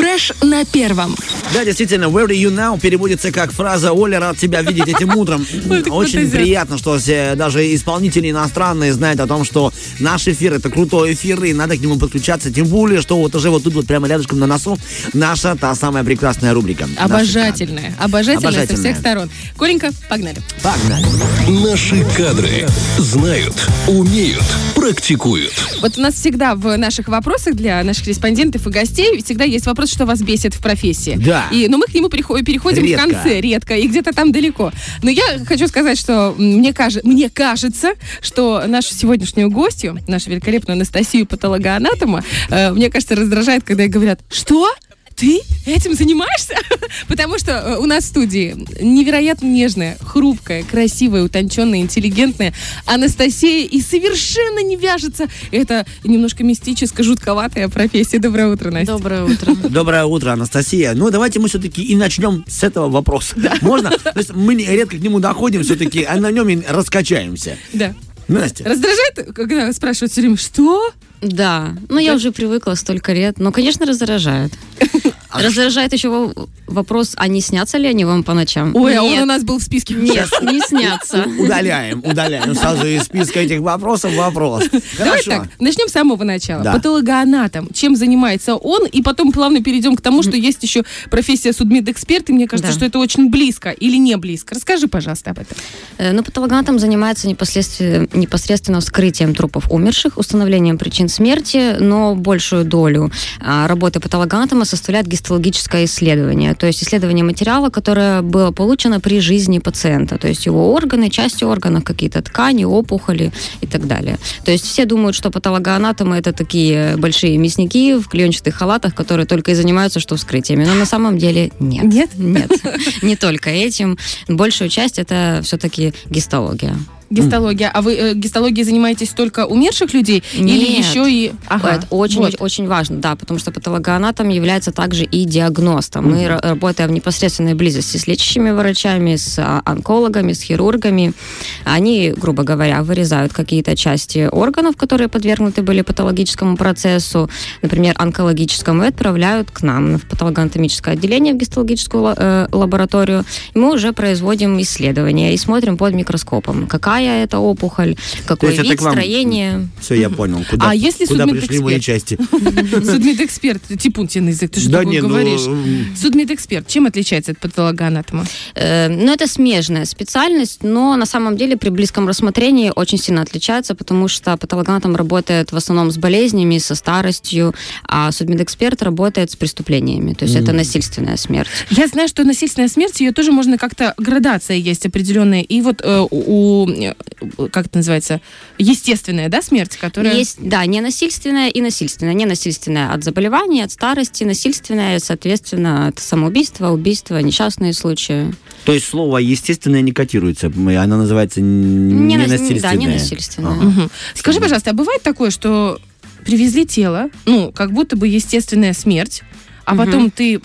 Fruit Фреш на первом. Да, действительно, where are you now переводится как фраза «Оля, рад тебя видеть этим утром». Очень приятно, что даже исполнители иностранные знают о том, что наш эфир — это крутой эфир, и надо к нему подключаться. Тем более, что вот уже вот тут вот прямо рядышком на носу наша та самая прекрасная рубрика. Обожательная. Обожательная со всех сторон. Коленька, погнали. Погнали. Наши кадры знают, умеют, практикуют. Вот у нас всегда в наших вопросах для наших респондентов и гостей всегда есть вопрос, что вас бесит в профессии. Да. И, но мы к нему переходим редко. в конце, редко, и где-то там далеко. Но я хочу сказать, что мне, кажется, мне кажется, что нашу сегодняшнюю гостью, нашу великолепную Анастасию патологоанатома, э, мне кажется, раздражает, когда говорят, что? Ты этим занимаешься? Потому что э, у нас в студии невероятно нежная, хрупкая, красивая, утонченная, интеллигентная Анастасия и совершенно не вяжется. Это немножко мистическая, жутковатая профессия. Доброе утро, Настя. Доброе утро. Доброе утро, Анастасия. Ну, давайте мы все-таки и начнем с этого вопроса. Да. Можно? То есть мы редко к нему доходим все-таки, а на нем и раскачаемся. Да. Настя. Раздражает, когда спрашивают все время, что? Да, ну я уже привыкла столько лет. Но, конечно, раздражает. А Раздражает еще вопрос, а не снятся ли они вам по ночам? Ой, а он у нас был в списке. Нет, не снятся. Удаляем, удаляем сразу из списка этих вопросов вопрос. Давай так, начнем с самого начала. Да. Патологоанатом. Чем занимается он? И потом плавно перейдем к тому, что есть еще профессия судмедэксперт, и мне кажется, да. что это очень близко или не близко. Расскажи, пожалуйста, об этом. Э, ну, патологоанатом занимается непосредственно, непосредственно вскрытием трупов умерших, установлением причин смерти, но большую долю а, работы патологоанатома составляет гистологическое исследование, то есть исследование материала, которое было получено при жизни пациента, то есть его органы, части органов, какие-то ткани, опухоли и так далее. То есть все думают, что патологоанатомы это такие большие мясники в клеенчатых халатах, которые только и занимаются что вскрытиями, но на самом деле нет. Нет? Нет. Не только этим. Большую часть это все-таки гистология. Гистология. А вы э, гистологией занимаетесь только умерших людей? Нет. Или еще и... Ага. Это очень, вот. очень важно, да, потому что патологоанатом является также и диагностом. Mm-hmm. Мы работаем в непосредственной близости с лечащими врачами, с а, онкологами, с хирургами. Они, грубо говоря, вырезают какие-то части органов, которые подвергнуты были патологическому процессу, например, онкологическому, и отправляют к нам в патологоанатомическое отделение, в гистологическую э, лабораторию. И мы уже производим исследования и смотрим под микроскопом, какая какая это опухоль, какое вид, вам... строение. Все, я понял. Куда, а если куда пришли мои части? Судмедэксперт, типун тебе язык, ты что такое ну, говоришь? Судмедэксперт, чем отличается от патологоанатома? Э, ну, это смежная специальность, но на самом деле при близком рассмотрении очень сильно отличается, потому что патологоанатом работает в основном с болезнями, со старостью, а судмедэксперт работает с преступлениями, то есть это насильственная смерть. Я знаю, что насильственная смерть, ее тоже можно как-то, градация есть определенная, и вот э, у как это называется, естественная, да, смерть, которая... Есть, да, ненасильственная и насильственная. Ненасильственная от заболеваний, от старости, насильственная, соответственно, от самоубийства, убийства, несчастные случаи. То есть слово естественное не котируется, оно называется ненасильственное. Да, ненасильственное. Ага. Угу. Скажи, пожалуйста, а бывает такое, что привезли тело, ну, как будто бы естественная смерть, а угу. потом ты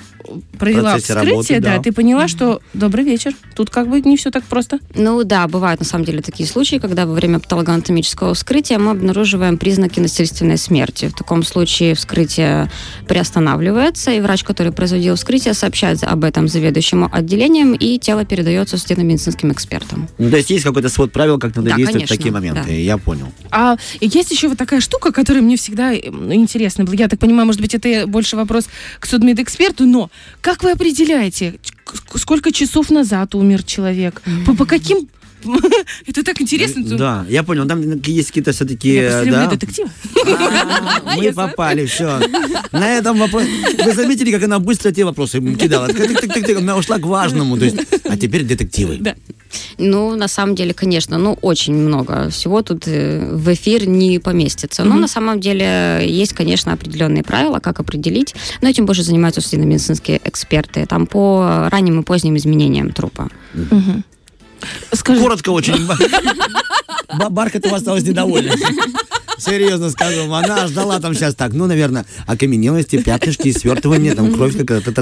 провела вскрытие, работы, да. да, ты поняла, что добрый вечер, тут как бы не все так просто. Ну да, бывают на самом деле такие случаи, когда во время патологоанатомического вскрытия мы обнаруживаем признаки насильственной смерти. В таком случае вскрытие приостанавливается, и врач, который производил вскрытие, сообщает об этом заведующему отделением, и тело передается судебно-медицинским экспертам. Ну, то есть есть какой-то свод правил, как надо да, действовать конечно, в такие моменты, да. я понял. А есть еще вот такая штука, которая мне всегда интересна. Я так понимаю, может быть, это больше вопрос к судмедэксперту, но как вы определяете, сколько часов назад умер человек? По, по каким это так интересно. Да, я понял. Там есть какие-то все-таки... Я детектив. А, мы попали, все. На этом вопрос... Вы заметили, как она быстро те вопросы кидала? Она ушла к важному. То есть, а теперь детективы. Да. Ну, на самом деле, конечно, ну, очень много всего тут э, в эфир не поместится. Но mm-hmm. на самом деле есть, конечно, определенные правила, как определить. Но этим больше занимаются судебно-медицинские эксперты. Там по ранним и поздним изменениям трупа. Mm-hmm. Скажи... Коротко очень. Бархатова осталась недовольна. Серьезно скажу, она ждала там сейчас так, ну, наверное, окаменелости, пятнышки, свертывание, там кровь какая-то,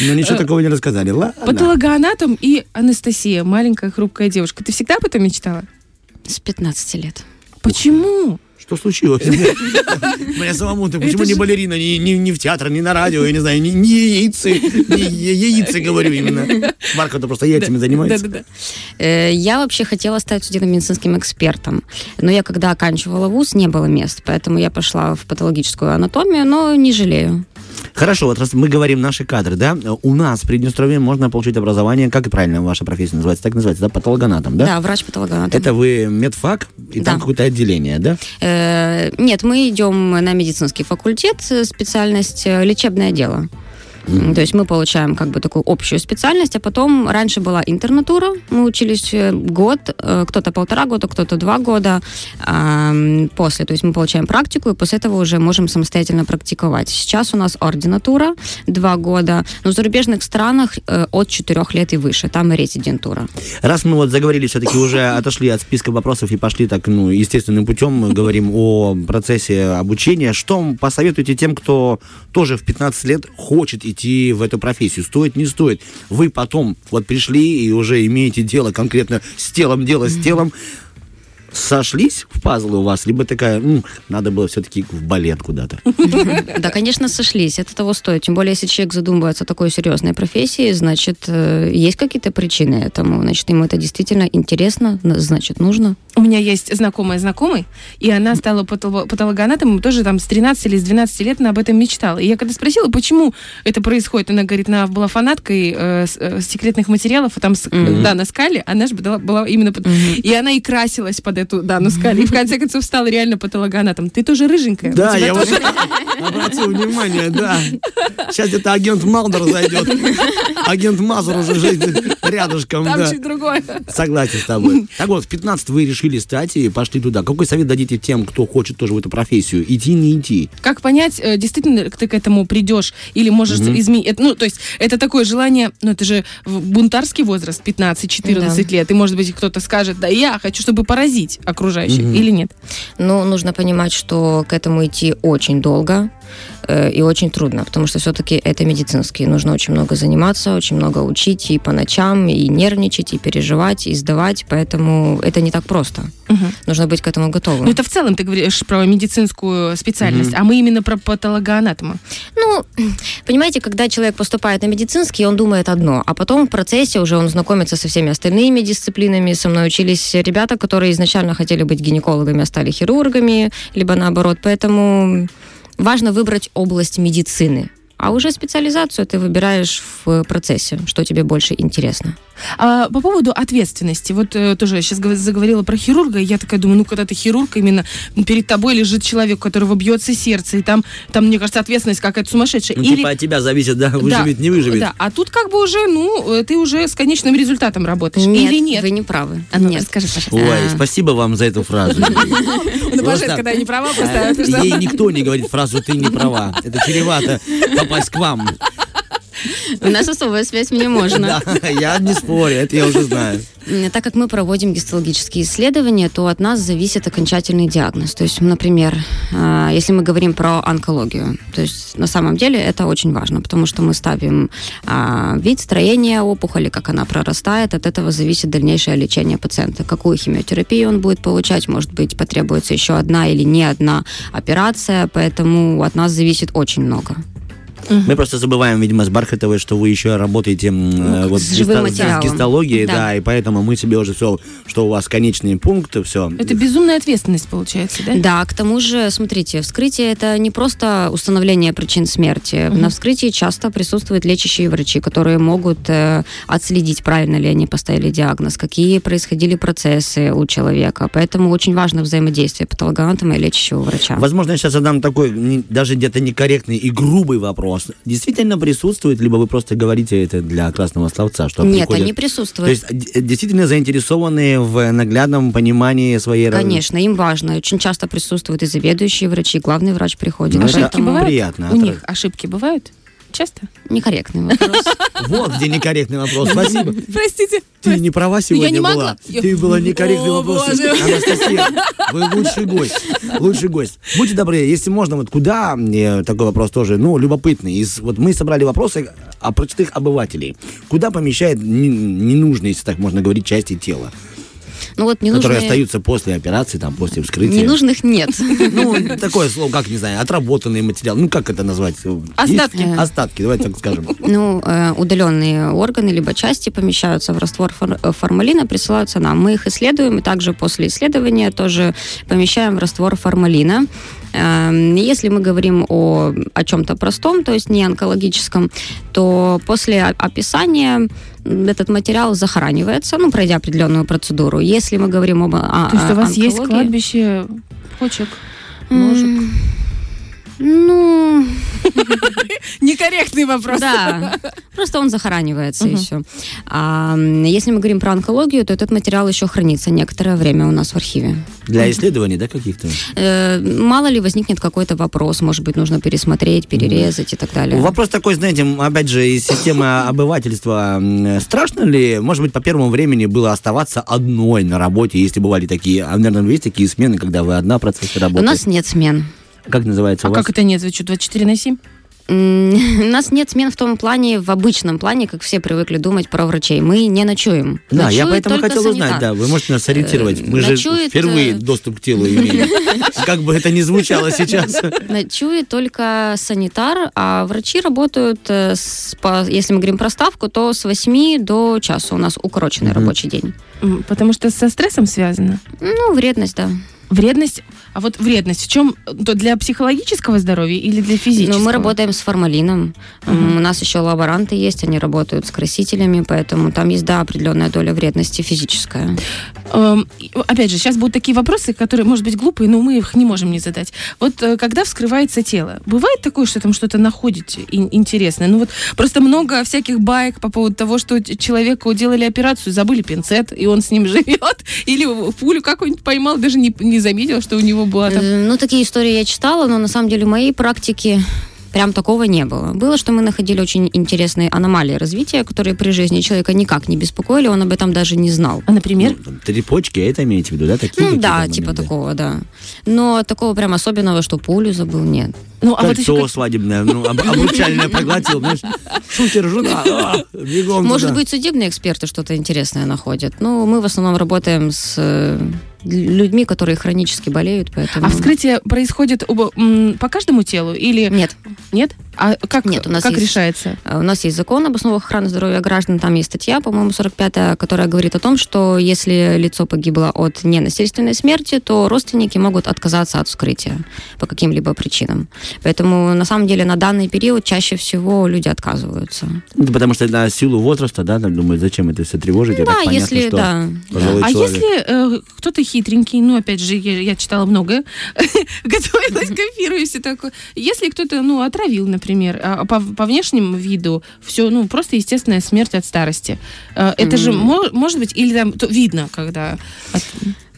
Но ничего такого не рассказали. Ладно. Патологоанатом и Анастасия, маленькая хрупкая девушка. Ты всегда об этом мечтала? С 15 лет. Почему? Что случилось? Мне самому, ты почему не балерина, не в театр, не на радио, я не знаю, не яйцы, не яйцы, говорю именно. Марка, ты просто яйцами занимается. Э, я вообще хотела стать судебно-медицинским экспертом, но я когда оканчивала вуз, не было мест, поэтому я пошла в патологическую анатомию, но не жалею. Хорошо, вот раз мы говорим наши кадры, да, у нас в Приднестровье можно получить образование, как и правильно ваша профессия называется, так называется, да, патологоанатом, да? Да, врач-патологоанатом. Это вы медфак, и да. там какое-то отделение, да? Э, нет, мы идем на медицинский факультет, э, специальность э, лечебное дело. Mm-hmm. То есть мы получаем как бы такую общую специальность, а потом раньше была интернатура, мы учились э, год, э, кто-то полтора года, кто-то два года после, то есть мы получаем практику и после этого уже можем самостоятельно практиковать. Сейчас у нас ординатура два года, но в зарубежных странах э, от четырех лет и выше, там и резидентура. Раз мы вот заговорили, все-таки уже отошли от списка вопросов и пошли так, ну, естественным путем, мы говорим о процессе обучения, что посоветуете тем, кто тоже в 15 лет хочет идти в эту профессию. Стоит, не стоит. Вы потом вот пришли и уже имеете дело конкретно с телом, дело с телом сошлись в пазлы у вас, либо такая, ну, надо было все-таки в балет куда-то? Да, конечно, сошлись. Это того стоит. Тем более, если человек задумывается о такой серьезной профессии, значит, э, есть какие-то причины этому. Значит, ему это действительно интересно, значит, нужно. У меня есть знакомая знакомый, и она стала патологоанатомом тоже там с 13 или с 12 лет она об этом мечтала. И я когда спросила, почему это происходит, она говорит, она была фанаткой э, э, секретных материалов, там, mm-hmm. да, на скале, она же была, была именно... Под... Mm-hmm. И она и красилась под эту Дану Скали. И в конце концов стала реально патологоанатом. Ты тоже рыженькая. Да, я тоже... обратил внимание, да. Сейчас это агент Малдер зайдет. Агент Мазур уже рядышком. Там да. чуть другое. Согласен с тобой. Так вот, в 15 вы решили стать и пошли туда. Какой совет дадите тем, кто хочет тоже в эту профессию? Идти, не идти? Как понять, э, действительно ты к этому придешь или можешь mm изменить? Ну, то есть это такое желание, ну, это же бунтарский возраст, 15-14 да. лет. И, может быть, кто-то скажет, да, я хочу, чтобы поразить окружающих mm-hmm. или нет? Ну, нужно понимать, что к этому идти очень долго э, и очень трудно, потому что все-таки это медицинский. Нужно очень много заниматься, очень много учить и по ночам, и нервничать, и переживать, и сдавать, поэтому это не так просто. Угу. Нужно быть к этому готовым. Ну, это в целом ты говоришь про медицинскую специальность, угу. а мы именно про патологоанатома. Ну, понимаете, когда человек поступает на медицинский, он думает одно, а потом в процессе уже он знакомится со всеми остальными дисциплинами. Со мной учились ребята, которые изначально хотели быть гинекологами, а стали хирургами, либо наоборот. Поэтому важно выбрать область медицины. А уже специализацию ты выбираешь в процессе, что тебе больше интересно. А, по поводу ответственности, вот э, тоже я сейчас заговорила про хирурга, и я такая думаю, ну когда ты хирург, именно перед тобой лежит человек, у которого бьется сердце, и там, там мне кажется, ответственность какая-то сумасшедшая. Ну, Или... типа от тебя зависит, да, выживет, да, не выживет. Да, а тут как бы уже, ну, э, ты уже с конечным результатом работаешь. Нет, Или нет? вы не правы. А ну, нет. Скажи, пожалуйста. Ой, а. спасибо вам за эту фразу. Ну, пожалуйста, когда я не права, просто... Ей никто не говорит фразу «ты не права». Это чревато попасть к вам. У нас особая связь, мне можно. Я не спорю, это я уже знаю. Так как мы проводим гистологические исследования, то от нас зависит окончательный диагноз. То есть, например, а, если мы говорим про онкологию, то есть на самом деле это очень важно, потому что мы ставим а, вид строения опухоли, как она прорастает, от этого зависит дальнейшее лечение пациента. Какую химиотерапию он будет получать, может быть, потребуется еще одна или не одна операция, поэтому от нас зависит очень много. Угу. Мы просто забываем, видимо, с Бархатовой, что вы еще работаете ну, вот, с, живым с, с гистологией, да. да, и поэтому мы себе уже все, что у вас конечные пункты, все. Это безумная ответственность получается, да? Да, к тому же, смотрите, вскрытие это не просто установление причин смерти. Угу. На вскрытии часто присутствуют лечащие врачи, которые могут э, отследить, правильно ли они поставили диагноз, какие происходили процессы у человека. Поэтому очень важно взаимодействие патологоанатома и лечащего врача. Возможно, я сейчас задам такой даже где-то некорректный и грубый вопрос вопрос. Действительно присутствует, либо вы просто говорите это для красного словца? Что Нет, приходят... они присутствуют. То есть действительно заинтересованы в наглядном понимании своей работы? Конечно, им важно. Очень часто присутствуют и заведующие врачи, и главный врач приходит. Ну, ошибки бывают? Приятно. У них ошибки бывают? Часто? Некорректный вопрос. Вот где некорректный вопрос. Спасибо. Простите. Ты не права сегодня была. Ты была некорректный вопрос. Анастасия, вы лучший гость. Лучший гость. Будьте добры, если можно, вот куда, такой вопрос тоже, ну, любопытный. Из, вот мы собрали вопросы о простых обывателей. Куда помещает ненужные, если так можно говорить, части тела? Ну, вот ненужные... Которые остаются после операции, там, после вскрытия. Ненужных нет. Ну, такое слово, как, не знаю, отработанный материал. Ну, как это назвать? Остатки. Остатки, давайте так скажем. Ну, э, удаленные органы либо части помещаются в раствор формалина, присылаются нам. Мы их исследуем, и также после исследования тоже помещаем в раствор формалина. Эм, если мы говорим о, о чем-то простом, то есть не онкологическом, то после описания этот материал захоранивается, ну, пройдя определенную процедуру. Если мы говорим об о, То есть у вас есть кладбище почек, ножек? Некорректный вопрос. Да, просто он захоранивается и все. А если мы говорим про онкологию, то этот материал еще хранится некоторое время у нас в архиве. Для исследований, да, каких-то? Э, мало ли возникнет какой-то вопрос, может быть, нужно пересмотреть, перерезать и так далее. Вопрос такой, знаете, опять же, из системы обывательства. Страшно ли, может быть, по первому времени было оставаться одной на работе, если бывали такие, а, наверное, есть такие смены, когда вы одна процессе работаете? У нас нет смен. Как называется а у вас? как это нет? Вы что, 24 на 7? У нас нет смен в том плане, в обычном плане, как все привыкли думать про врачей. Мы не ночуем. Да, Ночует я поэтому хотел санитар. узнать, да, вы можете нас сориентировать. Мы Ночует... же впервые э, доступ к телу имеем. Как бы это ни звучало сейчас. Ночует только санитар, а врачи работают, э, если мы говорим про ставку, то с 8 до часа у нас укороченный рабочий день. Потому что со стрессом связано? Ну, вредность, да. Вредность, а вот вредность в чем? То для психологического здоровья или для физического? Ну, мы работаем с формалином. Uh-huh. У нас еще лаборанты есть, они работают с красителями, поэтому там есть, да, определенная доля вредности физическая. Эм, опять же, сейчас будут такие вопросы, которые, может быть, глупые, но мы их не можем не задать. Вот э, когда вскрывается тело, бывает такое, что там что-то находите интересное? Ну вот просто много всяких баек по поводу того, что человеку делали операцию, забыли пинцет, и он с ним живет, или пулю какую-нибудь поймал, даже не, не заметил, что у него была там... Э, ну, такие истории я читала, но на самом деле в моей практике прям такого не было. Было, что мы находили очень интересные аномалии развития, которые при жизни человека никак не беспокоили, он об этом даже не знал. А, например? Ну, три почки, это имеете в виду, да? Такие ну, да, моменты? типа такого, да. Но такого прям особенного, что пулю забыл, нет. Ну, а Кольцо вот еще... свадебное, ну, об, обручальное проглотил, знаешь, шутер, жена, а, бегом Может туда. быть, судебные эксперты что-то интересное находят. Ну, мы в основном работаем с э, людьми, которые хронически болеют, поэтому... А вскрытие происходит по каждому телу или... Нет. Нет? А как, Нет, у нас как есть, решается? Э, у нас есть закон об основах охраны здоровья граждан, там есть статья, по-моему, 45-я, которая говорит о том, что если лицо погибло от ненасильственной смерти, то родственники могут отказаться от вскрытия по каким-либо причинам. Поэтому, на самом деле, на данный период чаще всего люди отказываются. Ну, потому что на силу возраста, да, там думают, зачем это все тревожить? Да, понятно, если, что да. А если э, кто-то хитренький, ну, опять же, я, я читала много, готовилась к эфиру и все такое. Если кто-то, ну, отравил, например, а, по, по внешнему виду все, ну, просто естественная смерть от старости. Э, это же может быть, или там видно, когда...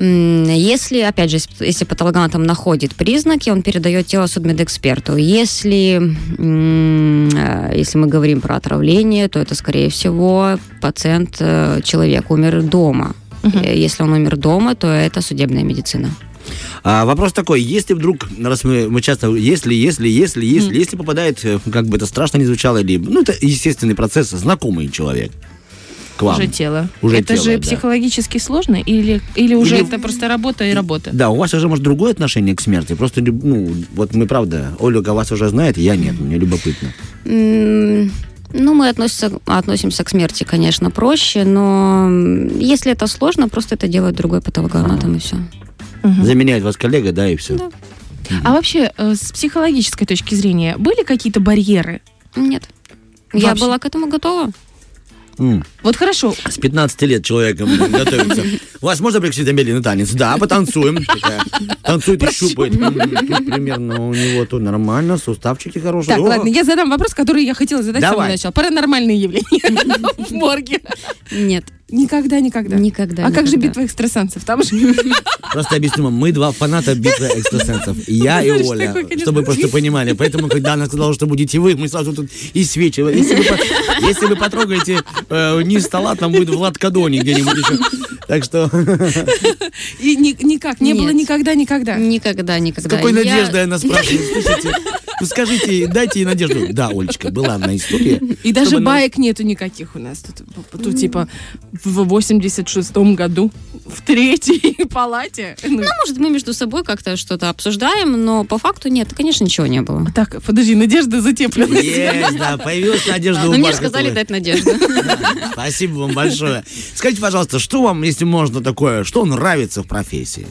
Если, опять же, если патологоанатом находит признаки, он передает тело судмедэксперту. Если, э, если мы говорим про отравление, то это, скорее всего, пациент, э, человек умер дома. Угу. Если он умер дома, то это судебная медицина. А, вопрос такой, если вдруг, раз мы, мы часто, если, если, если, если, mm. если попадает, как бы это страшно не звучало, либо, ну, это естественный процесс, знакомый человек, к вам. Уже тело. Уже это тело, же да. психологически сложно или, или уже или... это просто работа и работа? Да, у вас уже, может, другое отношение к смерти. Просто, ну, вот мы, правда, Ольга вас уже знает, я нет, мне любопытно. Ну, мы относимся, относимся к смерти, конечно, проще, но если это сложно, просто это делает другой патологоанатом, и все. Угу. Заменяет вас коллега, да, и все. Да. Угу. А вообще, э, с психологической точки зрения, были какие-то барьеры? Нет. Вообще. Я была к этому готова. Mm. Вот хорошо. С 15 лет человеком готовится. У вас можно пригласить на танец? Да, потанцуем. Танцует и щупает. Примерно у него тут нормально, суставчики хорошие. Так, ладно, я задам вопрос, который я хотела задать с самого начала. Паранормальные явления в морге. Нет. Никогда, никогда. Никогда. А никогда. как же битва экстрасенсов? Там же... Просто объясню вам, мы два фаната битвы экстрасенсов. Я и Оля, чтобы вы просто понимали. Поэтому, когда она сказала, что будете вы, мы сразу тут и свечи. Если вы, если вы потрогаете э, низ стола, там будет Влад Кадони где-нибудь еще. Так что... И ни, никак, не Нет. было никогда, никогда. Никогда, никогда. С какой я... надеждой она спрашивает, слушайте, Ну скажите, дайте ей надежду. Да, Олечка, была одна история. И даже баек нету никаких у нас. Тут, тут типа в 86-м году в третьей палате. Ну, ну, может, мы между собой как-то что-то обсуждаем, но по факту нет, конечно, ничего не было. Так, подожди, надежда затеплена. Есть, да, появилась надежда у Но мне сказали дать надежду. Спасибо вам большое. Скажите, пожалуйста, что вам, если можно такое, что нравится в профессии?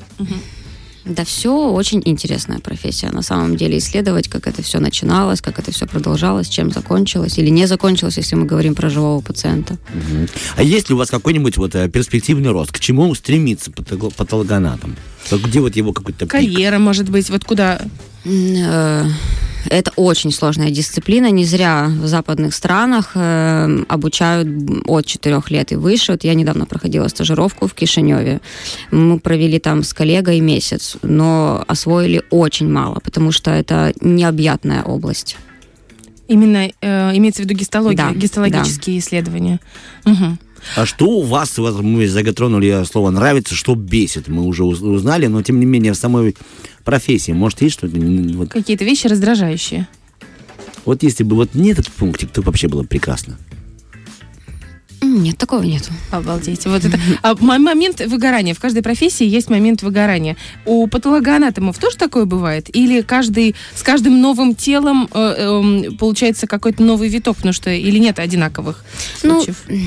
Да все очень интересная профессия. На самом деле исследовать, как это все начиналось, как это все продолжалось, чем закончилось или не закончилось, если мы говорим про живого пациента. Угу. А есть ли у вас какой-нибудь вот э, перспективный рост? К чему стремится патологоанатом? Где вот его какой-то Карьера, может быть, вот куда? Это очень сложная дисциплина. Не зря в западных странах э, обучают от 4 лет и выше. Вот я недавно проходила стажировку в Кишиневе. Мы провели там с коллегой месяц, но освоили очень мало, потому что это необъятная область. Именно э, имеется в виду гистология, да, гистологические да. исследования. Угу. А что у вас, вот мы заготронули слово «нравится», что бесит, мы уже узнали, но тем не менее в самой профессии, может, есть что-то? Вот... Какие-то вещи раздражающие. Вот если бы вот не этот пунктик, то вообще было прекрасно. Нет, такого нет. Обалдеть. Вот это. А момент выгорания. В каждой профессии есть момент выгорания. У патологоанатомов тоже такое бывает? Или каждый, с каждым новым телом э, э, получается какой-то новый виток? Потому что или нет одинаковых ну, случаев? Ну,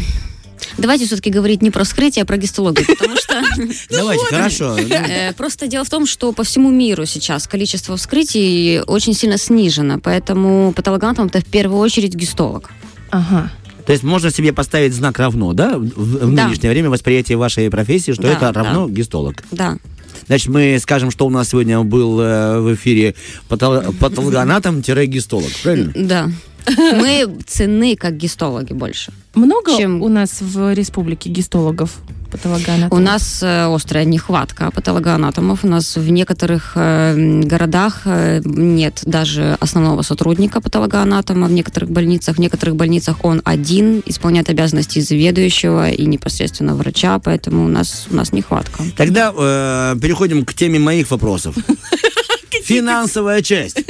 Давайте все-таки говорить не про вскрытие, а про гистологию, потому что... Давайте, хорошо. Э, просто дело в том, что по всему миру сейчас количество вскрытий очень сильно снижено, поэтому патологоанатом это в первую очередь гистолог. Ага. То есть можно себе поставить знак равно, да, в, в да. нынешнее время восприятие вашей профессии, что да, это равно да. гистолог. Да. Значит, мы скажем, что у нас сегодня был э, в эфире патологоанатом-гистолог, правильно? Да. Мы ценны как гистологи больше. Много чем... у нас в республике гистологов? Патологоанатомов? У нас э, острая нехватка патологоанатомов. У нас в некоторых э, городах э, нет даже основного сотрудника патологоанатома в некоторых больницах. В некоторых больницах он один, исполняет обязанности заведующего и непосредственно врача, поэтому у нас, у нас нехватка. Тогда э, переходим к теме моих вопросов. Финансовая часть.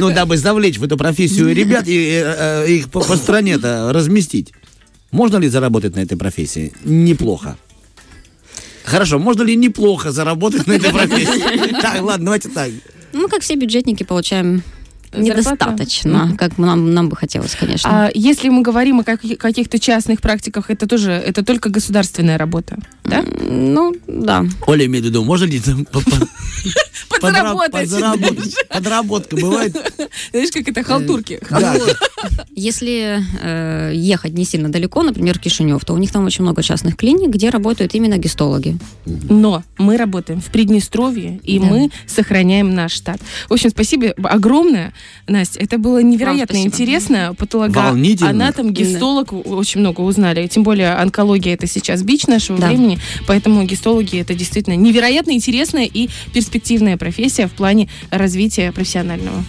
Ну, дабы завлечь в эту профессию ребят и э, э, их по, по стране-то разместить. Можно ли заработать на этой профессии? Неплохо. Хорошо, можно ли неплохо заработать на этой профессии? Так, ладно, давайте так. Ну, как все бюджетники, получаем недостаточно, mm как нам, нам бы хотелось, конечно. А если мы говорим о каких-то частных практиках, это тоже, это только государственная работа, да? Ну, да. Оля имеет в виду, можно ли там подработать? Подработка бывает? Знаешь, как это, халтурки. Если э, ехать не сильно далеко, например, Кишинев, то у них там очень много частных клиник, где работают именно гистологи. Но мы работаем в Приднестровье, и мы сохраняем наш штат. В общем, спасибо огромное. Настя, это было невероятно интересно. Патологоанатом, гистолог, да. очень много узнали. Тем более онкология это сейчас бич нашего да. времени, поэтому гистологи это действительно невероятно интересная и перспективная профессия в плане развития профессионального.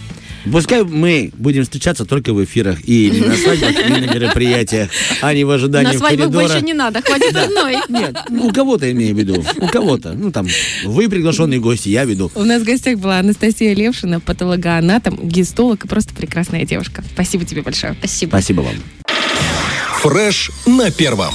Пускай мы будем встречаться только в эфирах и на свадьбах, и на мероприятиях, а не в ожидании На свадьбах больше не надо, хватит одной. Нет, у кого-то имею в виду, у кого-то. Ну, там, вы приглашенные гости, я веду. У нас в гостях была Анастасия Левшина, патологоанатом, гистолог и просто прекрасная девушка. Спасибо тебе большое. Спасибо. Спасибо вам. Фреш на первом.